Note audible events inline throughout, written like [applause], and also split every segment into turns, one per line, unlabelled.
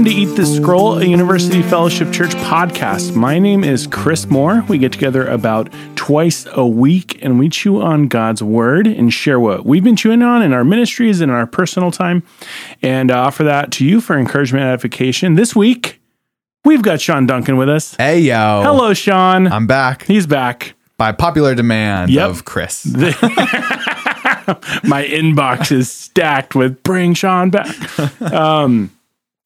Welcome to Eat the Scroll, a University Fellowship Church podcast. My name is Chris Moore. We get together about twice a week and we chew on God's Word and share what we've been chewing on in our ministries and in our personal time and uh, offer that to you for encouragement and edification. This week, we've got Sean Duncan with us.
Hey yo.
Hello, Sean.
I'm back
He's back.
by popular demand
Yep.
of Chris. [laughs]
My inbox is stacked with bring Sean back. [laughs] Um,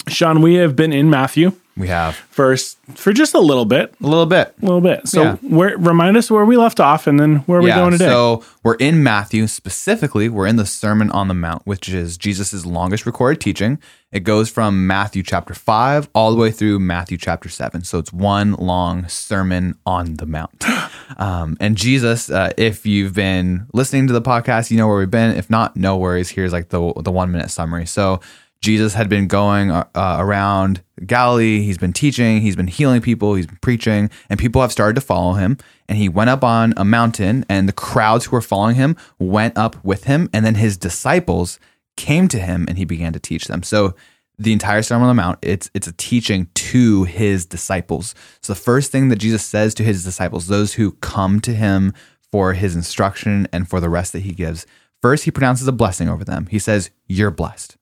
Sean, we have been in Matthew
We have
first for just a little bit.
a little bit.
A little bit. So,
Yeah.
where, remind us where we left off, and then where are we going today?
So we're in Matthew specifically. We're in the Sermon on the Mount, which is Jesus' longest recorded teaching. It goes from Matthew chapter five all the way through Matthew chapter seven. So it's one long sermon on the Mount. [gasps] Um, and Jesus, uh, if you've been listening to the podcast, you know where we've been. If not, no worries. Here's like the the one minute summary. So Jesus had been going uh, around Galilee. He's been teaching, he's been healing people, he's been preaching, and people have started to follow him. And he went up on a mountain, and the crowds who were following him went up with him. And then his disciples came to him, and he began to teach them. So the entire Sermon on the Mount, it's it's a teaching to his disciples. So the first thing that Jesus says to his disciples, those who come to him for his instruction and for the rest that he gives, first he pronounces a blessing over them. He says, "You're blessed."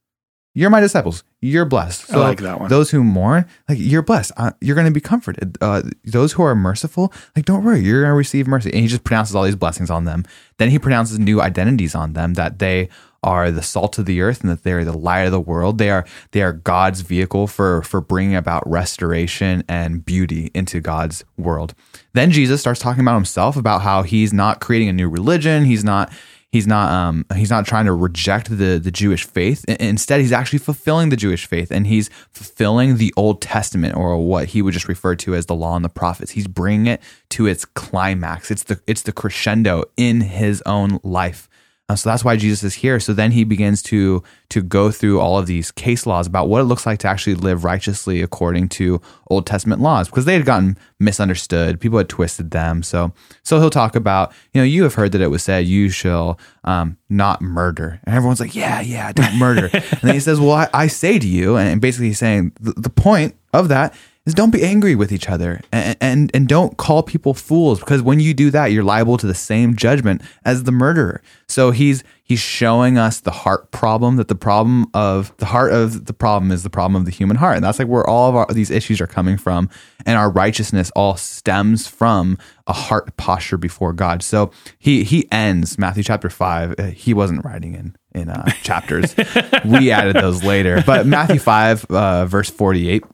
You're my disciples. You're blessed.
I like that one.
Those who mourn, like you're blessed. Uh, you're going to be comforted. Uh, those who are merciful, like don't worry, you're going to receive mercy. And he just pronounces all these blessings on them. Then he pronounces new identities on them that they are the salt of the earth and that they are the light of the world. They are they are God's vehicle for for bringing about restoration and beauty into God's world. Then Jesus starts talking about himself about how he's not creating a new religion. He's not he's not um he's not trying to reject the the Jewish faith. Instead, he's actually fulfilling the Jewish faith and he's fulfilling the Old Testament or what he would just refer to as the law and the prophets. He's bringing it to its climax. It's the it's the crescendo in his own life. Uh, so that's why Jesus is here. So then he begins to to go through all of these case laws about what it looks like to actually live righteously according to Old Testament laws because they had gotten misunderstood. People had twisted them. So so he'll talk about you know you have heard that it was said you shall um, not murder, and everyone's like yeah yeah don't murder. [laughs] and then he says well I, I say to you, and basically he's saying the, the point of that is don't be angry with each other and, and and don't call people fools because when you do that you're liable to the same judgment as the murderer. So he's he's showing us the heart problem that the problem of the heart of the problem is the problem of the human heart. And that's like where all of our, these issues are coming from. And our righteousness all stems from a heart posture before god. So he he ends matthew chapter 5 uh, he wasn't writing in in uh, chapters. [laughs] We added those later. But matthew 5 uh, verse 48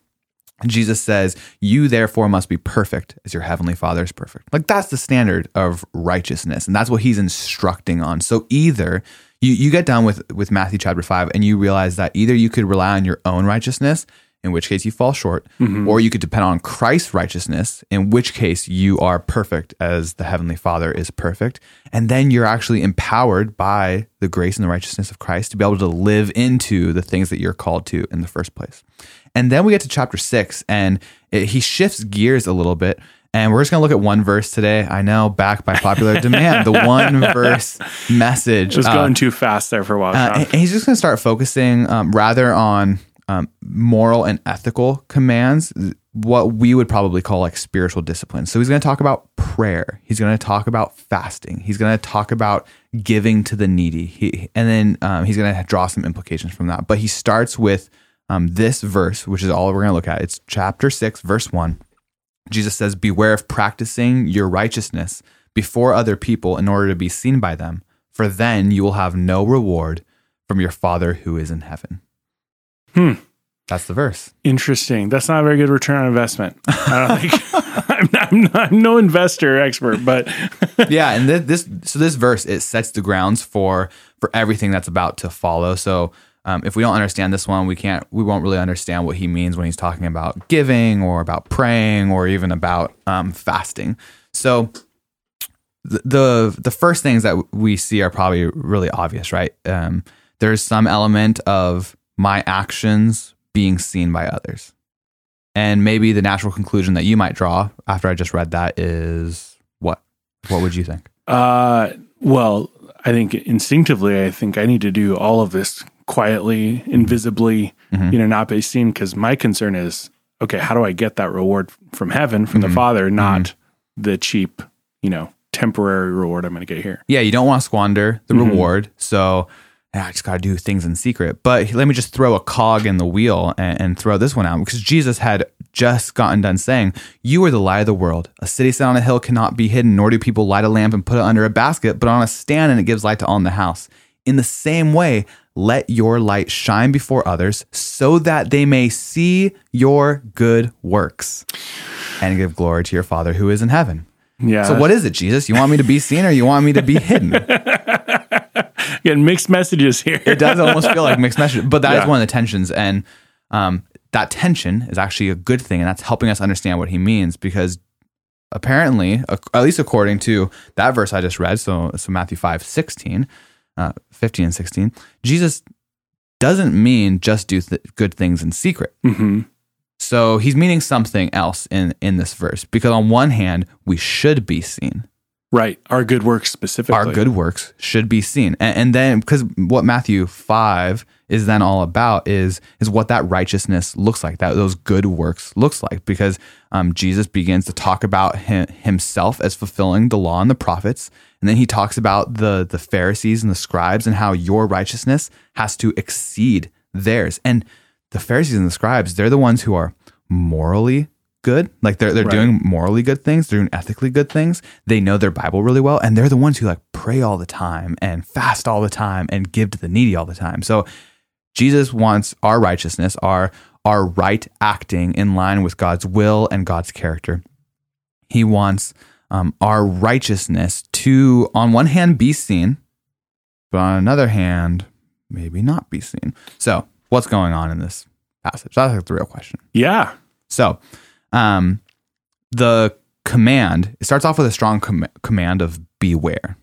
Jesus says, You therefore must be perfect as your heavenly Father is perfect. Like that's the standard of righteousness. And that's what he's instructing on. So either you, you get done with, with Matthew chapter 5 and you realize that either you could rely on your own righteousness, in which case you fall short, or you could depend on Christ's righteousness, in which case you are perfect as the heavenly Father is perfect. And then you're actually empowered by the grace and the righteousness of Christ to be able to live into the things that you're called to in the first place. And then we get to chapter six, and it, he shifts gears a little bit. And we're just going to look at one verse today. I know, back by popular [laughs] demand, the one verse message.
Just
Uh,
going too fast there for a while.
uh, and he's just going to start focusing um, rather on um, moral and ethical commands, what we would probably call like spiritual discipline. So he's going to talk about prayer. He's going to talk about fasting. He's going to talk about giving to the needy. He, and then um, he's going to draw some implications from that. But he starts with um, this verse, which is all we're going to look at. It's chapter 6, verse 1. Jesus says, Beware of practicing your righteousness before other people in order to be seen by them, for then you will have no reward from your Father who is in heaven.
Hmm.
That's the verse.
Interesting. That's not a very good return on investment. [laughs] I don't think [laughs] I'm, not, I'm, not, I'm no investor expert, but [laughs]
yeah, and this, this so this verse it sets the grounds for for everything that's about to follow. So um, if we don't understand this one, we can't we won't really understand what he means when he's talking about giving or about praying or even about um, fasting. So the, the the first things that we see are probably really obvious, right? Um, there's some element of my actions being seen by others. And maybe the natural conclusion that you might draw after I just read that is what? What would you think?
uh, well, I think instinctively, I think I need to do all of this quietly, invisibly, you know, not be seen. Because my concern is, okay, how do I get that reward from heaven, from the Father, not the cheap, you know, temporary reward I'm going to get here?
Yeah, you don't want to squander the reward. So "Ah, I just got to do things in secret. But let me just throw a cog in the wheel and, and throw this one out because Jesus had just gotten done saying, You are the light of the world. A city set on a hill cannot be hidden, nor do people light a lamp and put it under a basket, but on a stand and it gives light to all in the house. In the same way, let your light shine before others so that they may see your good works and give glory to your Father who is in heaven.
Yeah.
So, what is it, Jesus? You want me to be seen or you want me to be hidden? [laughs]
Getting mixed messages here.
it does almost feel like mixed message, but that is
Yeah.
one of the tensions. And um, that tension is actually a good thing. And that's helping us understand what he means because apparently, at least according to that verse I just read, so, so Matthew 5 16, uh, 15 and 16, Jesus doesn't mean just do th- good things in secret.
hmm
So he's meaning something else in, in this verse because on one hand, we should be seen.
Right. Our good works specifically.
our good works should be seen and, and then because what matthew 5 is then all about is is what that righteousness looks like that those good works looks like because um, jesus begins to talk about him, himself as fulfilling the law and the prophets and then he talks about the the pharisees and the scribes and how your righteousness has to exceed theirs and the pharisees and the scribes they're the ones who are morally good. Like they're, they're
Right.
doing morally good things. They're doing ethically good things. They know their bible really well and they're the ones who like pray all the time and fast all the time and give to the needy all the time. So jesus wants our righteousness our our right acting in line with god's will and god's character. He wants um, our righteousness to on one hand be seen but on another hand maybe not be seen. So what's going on in this passage? That's like the real question.
Yeah.
so, um, the command it starts off with a strong com- command of beware.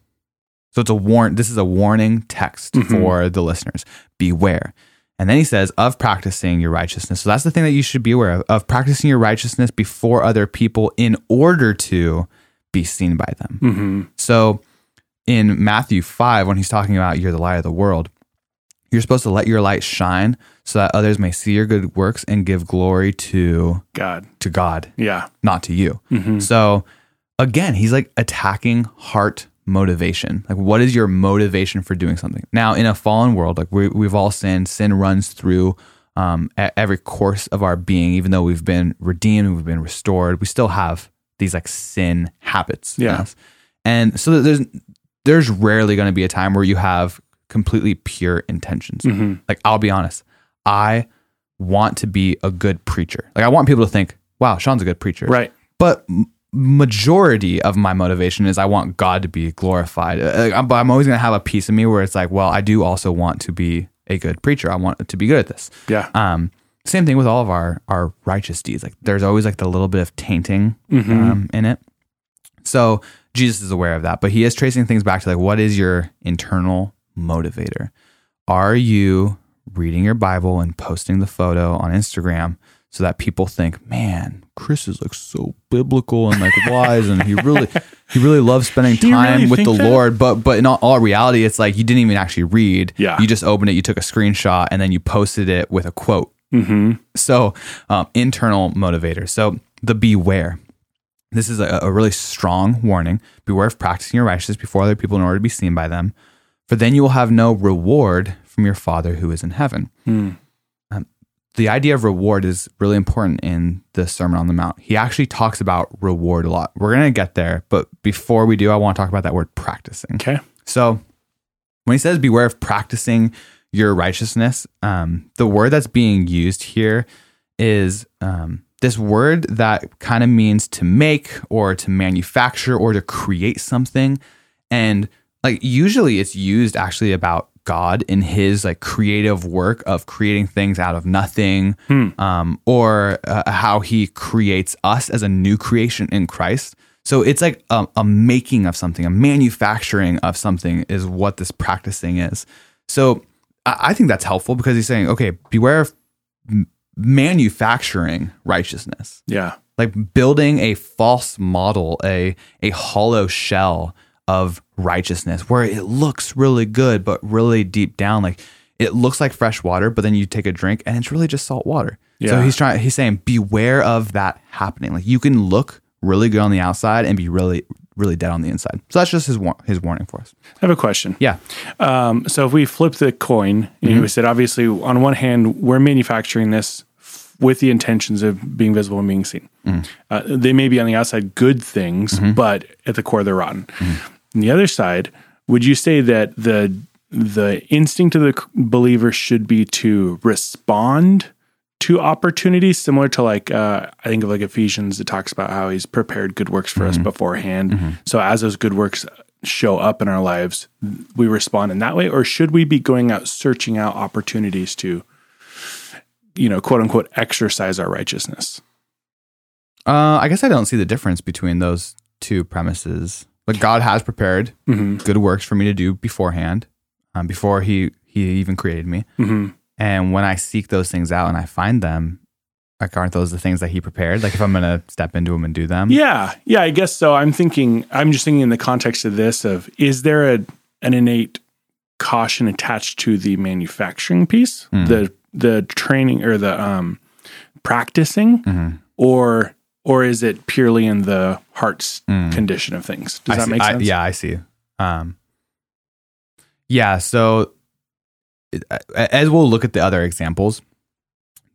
So it's a warn. This is a warning text
Mhm.
for the listeners. Beware. And then he says of practicing your righteousness. So that's the thing that you should be aware of of practicing your righteousness before other people in order to be seen by them.
hmm
So in Matthew 5, when he's talking about you're the light of the world, you're supposed to let your light shine so that others may see your good works and give glory to
God.
to God,
Yeah.
not to you.
hmm
So again, he's like attacking heart motivation. Like what is your motivation for doing something? Now, in a fallen world, like we, we've all sinned, sin runs through um, every course of our being, even though we've been redeemed, we've been restored, we still have these like sin habits.
Yeah.
And so there's there's rarely going to be a time where you have completely pure intentions.
hmm
Like I'll be honest, I want to be a good preacher. Like I want people to think, "Wow, Sean's a good preacher."
Right.
But m- majority of my motivation is I want God to be glorified. Uh, like, I'm- But I'm always going to have a piece of me where it's like, well, I do also want to be a good preacher. I want to be good at this.
Yeah.
Um, same thing with all of our our righteous deeds. Like there's always like the little bit of tainting
Mhm.
um, in it. So Jesus is aware of that, but he is tracing things back to like what is your internal motivator? Are you reading your Bible and posting the photo on Instagram so that people think, man, Chris is like so biblical and like [laughs] wise, and he really he really loves spending time
really
with the
that?
Lord. But but in all, all reality, it's like you didn't even actually read.
Yeah.
you just opened it, you took a screenshot, and then you posted it with a quote.
hmm
So, um, internal motivator. So, the beware. This is a, a really strong warning. Beware of practicing your righteousness before other people in order to be seen by them, for then you will have no reward from your Father who is in heaven.
Mm.
Um, the idea of reward is really important in the Sermon on the Mount. He actually talks about reward a lot. We're going to get there, but before we do, I want to talk about that word practicing.
Okay.
So when he says beware of practicing your righteousness, um, the word that's being used here is um, this word that kind of means to make or to manufacture or to create something. And like usually it's used actually about God in his like creative work of creating things out of nothing um, or uh, how he creates us as a new creation in Christ. So it's like a, a making of something, a manufacturing of something is what this practicing is. So I, I think that's helpful because he's saying, okay, beware of m- manufacturing righteousness
Yeah.
like building a false model, a a hollow shell of righteousness where it looks really good, but really deep down, like it looks like fresh water, but then you take a drink and it's really just salt water. So he's trying. He's saying beware of that happening. Like you can look really good on the outside and be really really dead on the inside. So that's just his war- his warning for us.
I have a question.
Yeah.
Um, so if we flip the coin, and
Mm-hmm.
we said obviously on one hand we're manufacturing this f- with the intentions of being visible and being seen.
Mm.
Uh, they may be on the outside good things,
Mm-hmm.
but at the core they're rotten. On the other side, would you say that the the instinct of the believer should be to respond to opportunities similar to like uh, I think of like Ephesians it talks about how he's prepared good works for us beforehand. So as those good works show up in our lives, we respond in that way, or should we be going out searching out opportunities to, you know, quote unquote, exercise our righteousness?
Uh, I guess I don't see the difference between those two premises. Like God has prepared
Mm-hmm.
good works for me to do beforehand, um, before he he even created me.
Mm-hmm.
And when I seek those things out and I find them, like aren't those the things that he prepared? Like if I'm gonna step into them and do them,
Yeah, yeah, I guess so. I'm thinking, I'm just thinking in the context of this: of is there a an innate caution attached to the manufacturing piece, the the training or the um, practicing,
Mhm.
or or is it purely in the heart's condition of things? Does
I
that
see-
make
I-
sense?
yeah, I see. Um, yeah. So it- as we'll look at the other examples,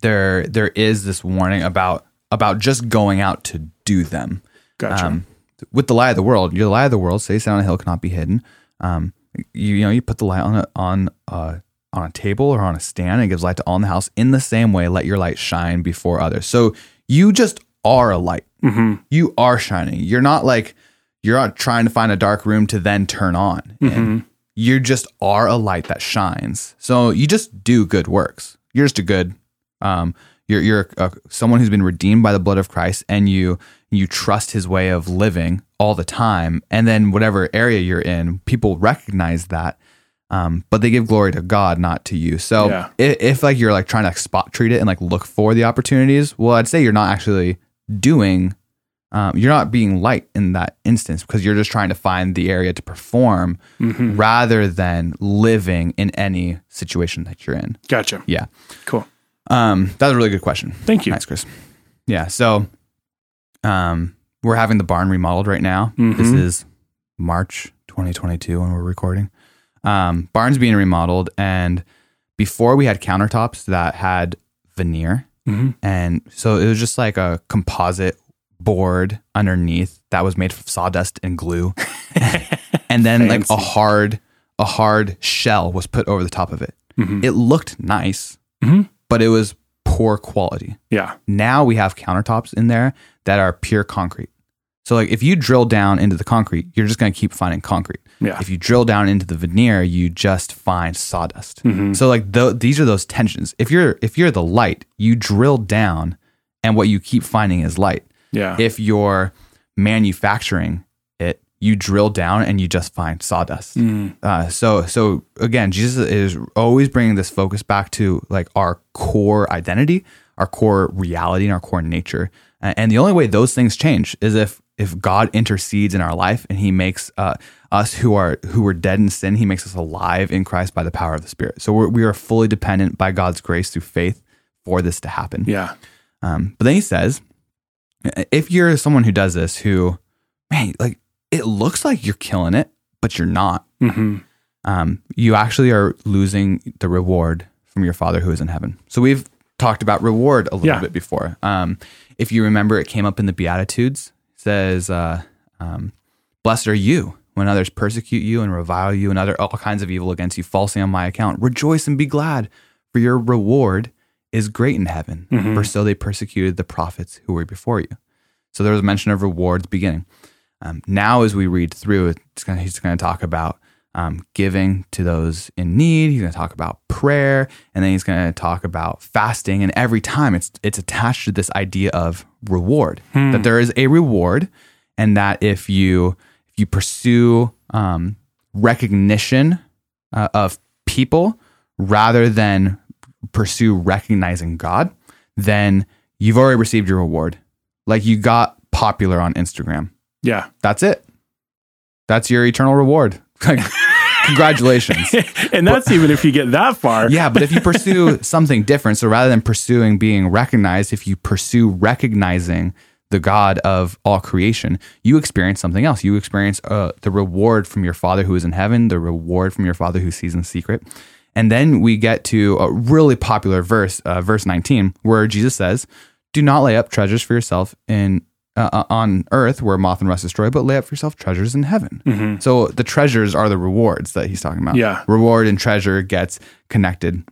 there there is this warning about about just going out to do them.
Gotcha.
Um, with the lie of the world, you're the lie of the world. Say, set on a hill cannot be hidden. Um, you, you know, you put the light on a, on a, on a table or on a stand, and it gives light to all in the house. In the same way, let your light shine before others. So you just are a light.
hmm
You are shining. You're not like you're not trying to find a dark room to then turn on. And you just are a light that shines. So you just do good works. You're just a good. Um, you're you're a, someone who's been redeemed by the blood of Christ, and you you trust His way of living all the time. And then whatever area you're in, people recognize that. Um, but they give glory to God, not to you. So
Yeah.
if, if like you're like trying to spot treat it and like look for the opportunities, well, I'd say you're not actually doing. Um, you're not being light in that instance because you're just trying to find the area to perform
Mm-hmm.
rather than living in any situation that you're in.
Gotcha.
Yeah.
Cool.
Um, that's a really good question.
Thank you.
Nice, Chris. Yeah. So, um, we're having the barn remodeled right now. This
Mhm.
is March 2022 when we're recording. Um, barn's being remodeled, and before we had countertops that had veneer,
Mhm.
and so it was just like a composite board underneath that was made of sawdust and glue, [laughs] and then like a hard, a hard shell was put over the top of it.
Mhm.
It looked nice,
Mhm.
but it was poor quality.
Yeah.
Now we have countertops in there that are pure concrete. So like if you drill down into the concrete, you're just going to keep finding concrete.
Yeah.
If you drill down into the veneer, you just find sawdust.
Mhm.
So like th- these are those tensions. If you're if you're the light, you drill down and what you keep finding is light.
Yeah.
If you're manufacturing it, you drill down and you just find sawdust.
Mm.
Uh, so so again, Jesus is always bringing this focus back to like our core identity, our core reality, and our core nature. And the only way those things change is if if God intercedes in our life and He makes uh, us who are who were dead in sin, He makes us alive in Christ by the power of the Spirit. So we're, we are fully dependent by God's grace through faith for this to happen.
Yeah.
Um, but then he says, if you're someone who does this, who, man, like it looks like you're killing it, but you're not,
hmm
um, you actually are losing the reward from your Father who is in heaven. So we've talked about reward a little
Yeah.
bit before. Um, if you remember, it came up in the Beatitudes. It says, uh, um, "Blessed are you." When others persecute you and revile you and utter all kinds of evil against you falsely on my account, rejoice and be glad, for your reward is great in heaven.
Mhm.
For so they persecuted the prophets who were before you. So there was a mention of rewards beginning. Um, now, as we read through, it's gonna, he's going to talk about um, giving to those in need. He's going to talk about prayer, and then he's going to talk about fasting. And every time, it's it's attached to this idea of reward. That there is a reward, and that if you if you pursue um, recognition uh, of people rather than pursue recognizing God, then you've already received your reward. Like you got popular on Instagram.
Yeah.
That's it. That's your eternal reward. [laughs] Congratulations. [laughs]
and that's even if you get that far.
Yeah, but if you [laughs] pursue something different, so rather than pursuing being recognized, if you pursue recognizing the God of all creation, you experience something else. You experience uh, the reward from your Father who is in heaven, the reward from your Father who sees in secret. And then we get to a really popular verse, uh, verse 19, where Jesus says, Do not lay up treasures for yourself in uh, uh, on earth where moth and rust destroy, but lay up for yourself treasures in heaven. So the treasures are the rewards that he's talking about.
Yeah.
Reward and treasure gets connected. And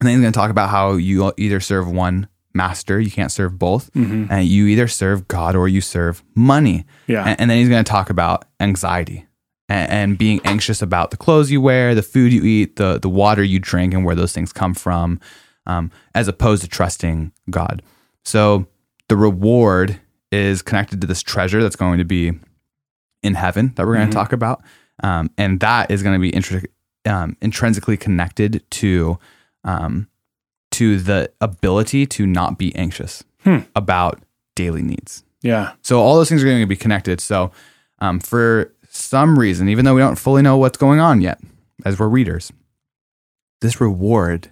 then he's going to talk about how you either serve one master, you can't serve both, and you either serve God or you serve money.
Yeah.
And, and then he's going to talk about anxiety and, and being anxious about the clothes you wear, the food you eat, the the water you drink, and where those things come from, um, as opposed to trusting God. So the reward is connected to this treasure that's going to be in heaven that we're going to talk about, um, and that is going to be intri- um, intrinsically connected to um, to the ability to not be anxious about daily needs.
Yeah.
So all those things are going to be connected. So um, for some reason, even though we don't fully know what's going on yet, as we're readers, this reward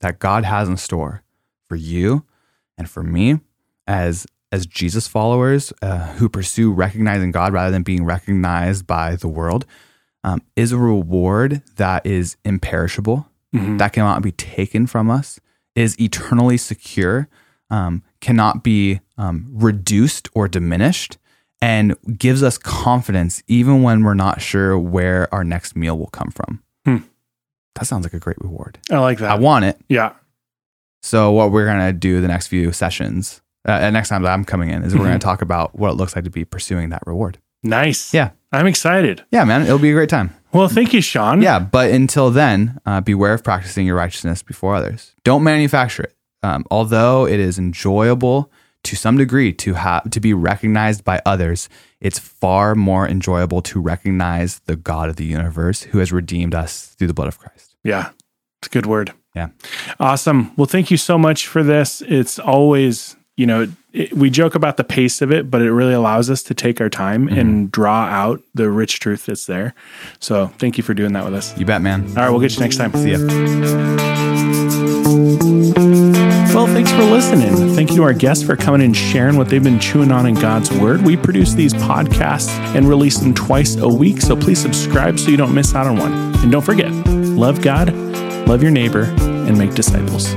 that God has in store for you and for me as as Jesus followers uh, who pursue recognizing God rather than being recognized by the world um, is a reward that is imperishable, that cannot be taken from us, is eternally secure, um, cannot be um, reduced or diminished, and gives us confidence even when we're not sure where our next meal will come from.
Hmm.
That sounds like a great reward.
I like that.
I want it.
yeah.
So what we're gonna do the next few sessions, uh, next time that I'm coming in, is we're
Mm-hmm.
gonna talk about what it looks like to be pursuing that reward.
Nice.
Yeah.
I'm excited.
Yeah, man, it'll be a great time.
Well, thank you, Sean.
Yeah, but until then, uh, beware of practicing your righteousness before others. Don't manufacture it. Um, although it is enjoyable to some degree to have to be recognized by others, it's far more enjoyable to recognize the God of the universe who has redeemed us through the blood of Christ.
Yeah. It's a good word.
Yeah.
Awesome. Well, thank you so much for this. It's always, you know, it, we joke about the pace of it, but it really allows us to take our time mm-hmm. and draw out the rich truth that's there. So thank you for doing that with us.
You bet, man.
All right, we'll get you next time.
See ya.
Well, thanks for listening. Thank you to our guests for coming and sharing what they've been chewing on in God's Word. We produce these podcasts and release them twice a week, so please subscribe so you don't miss out on one. And don't forget, love God, love your neighbor, and make disciples.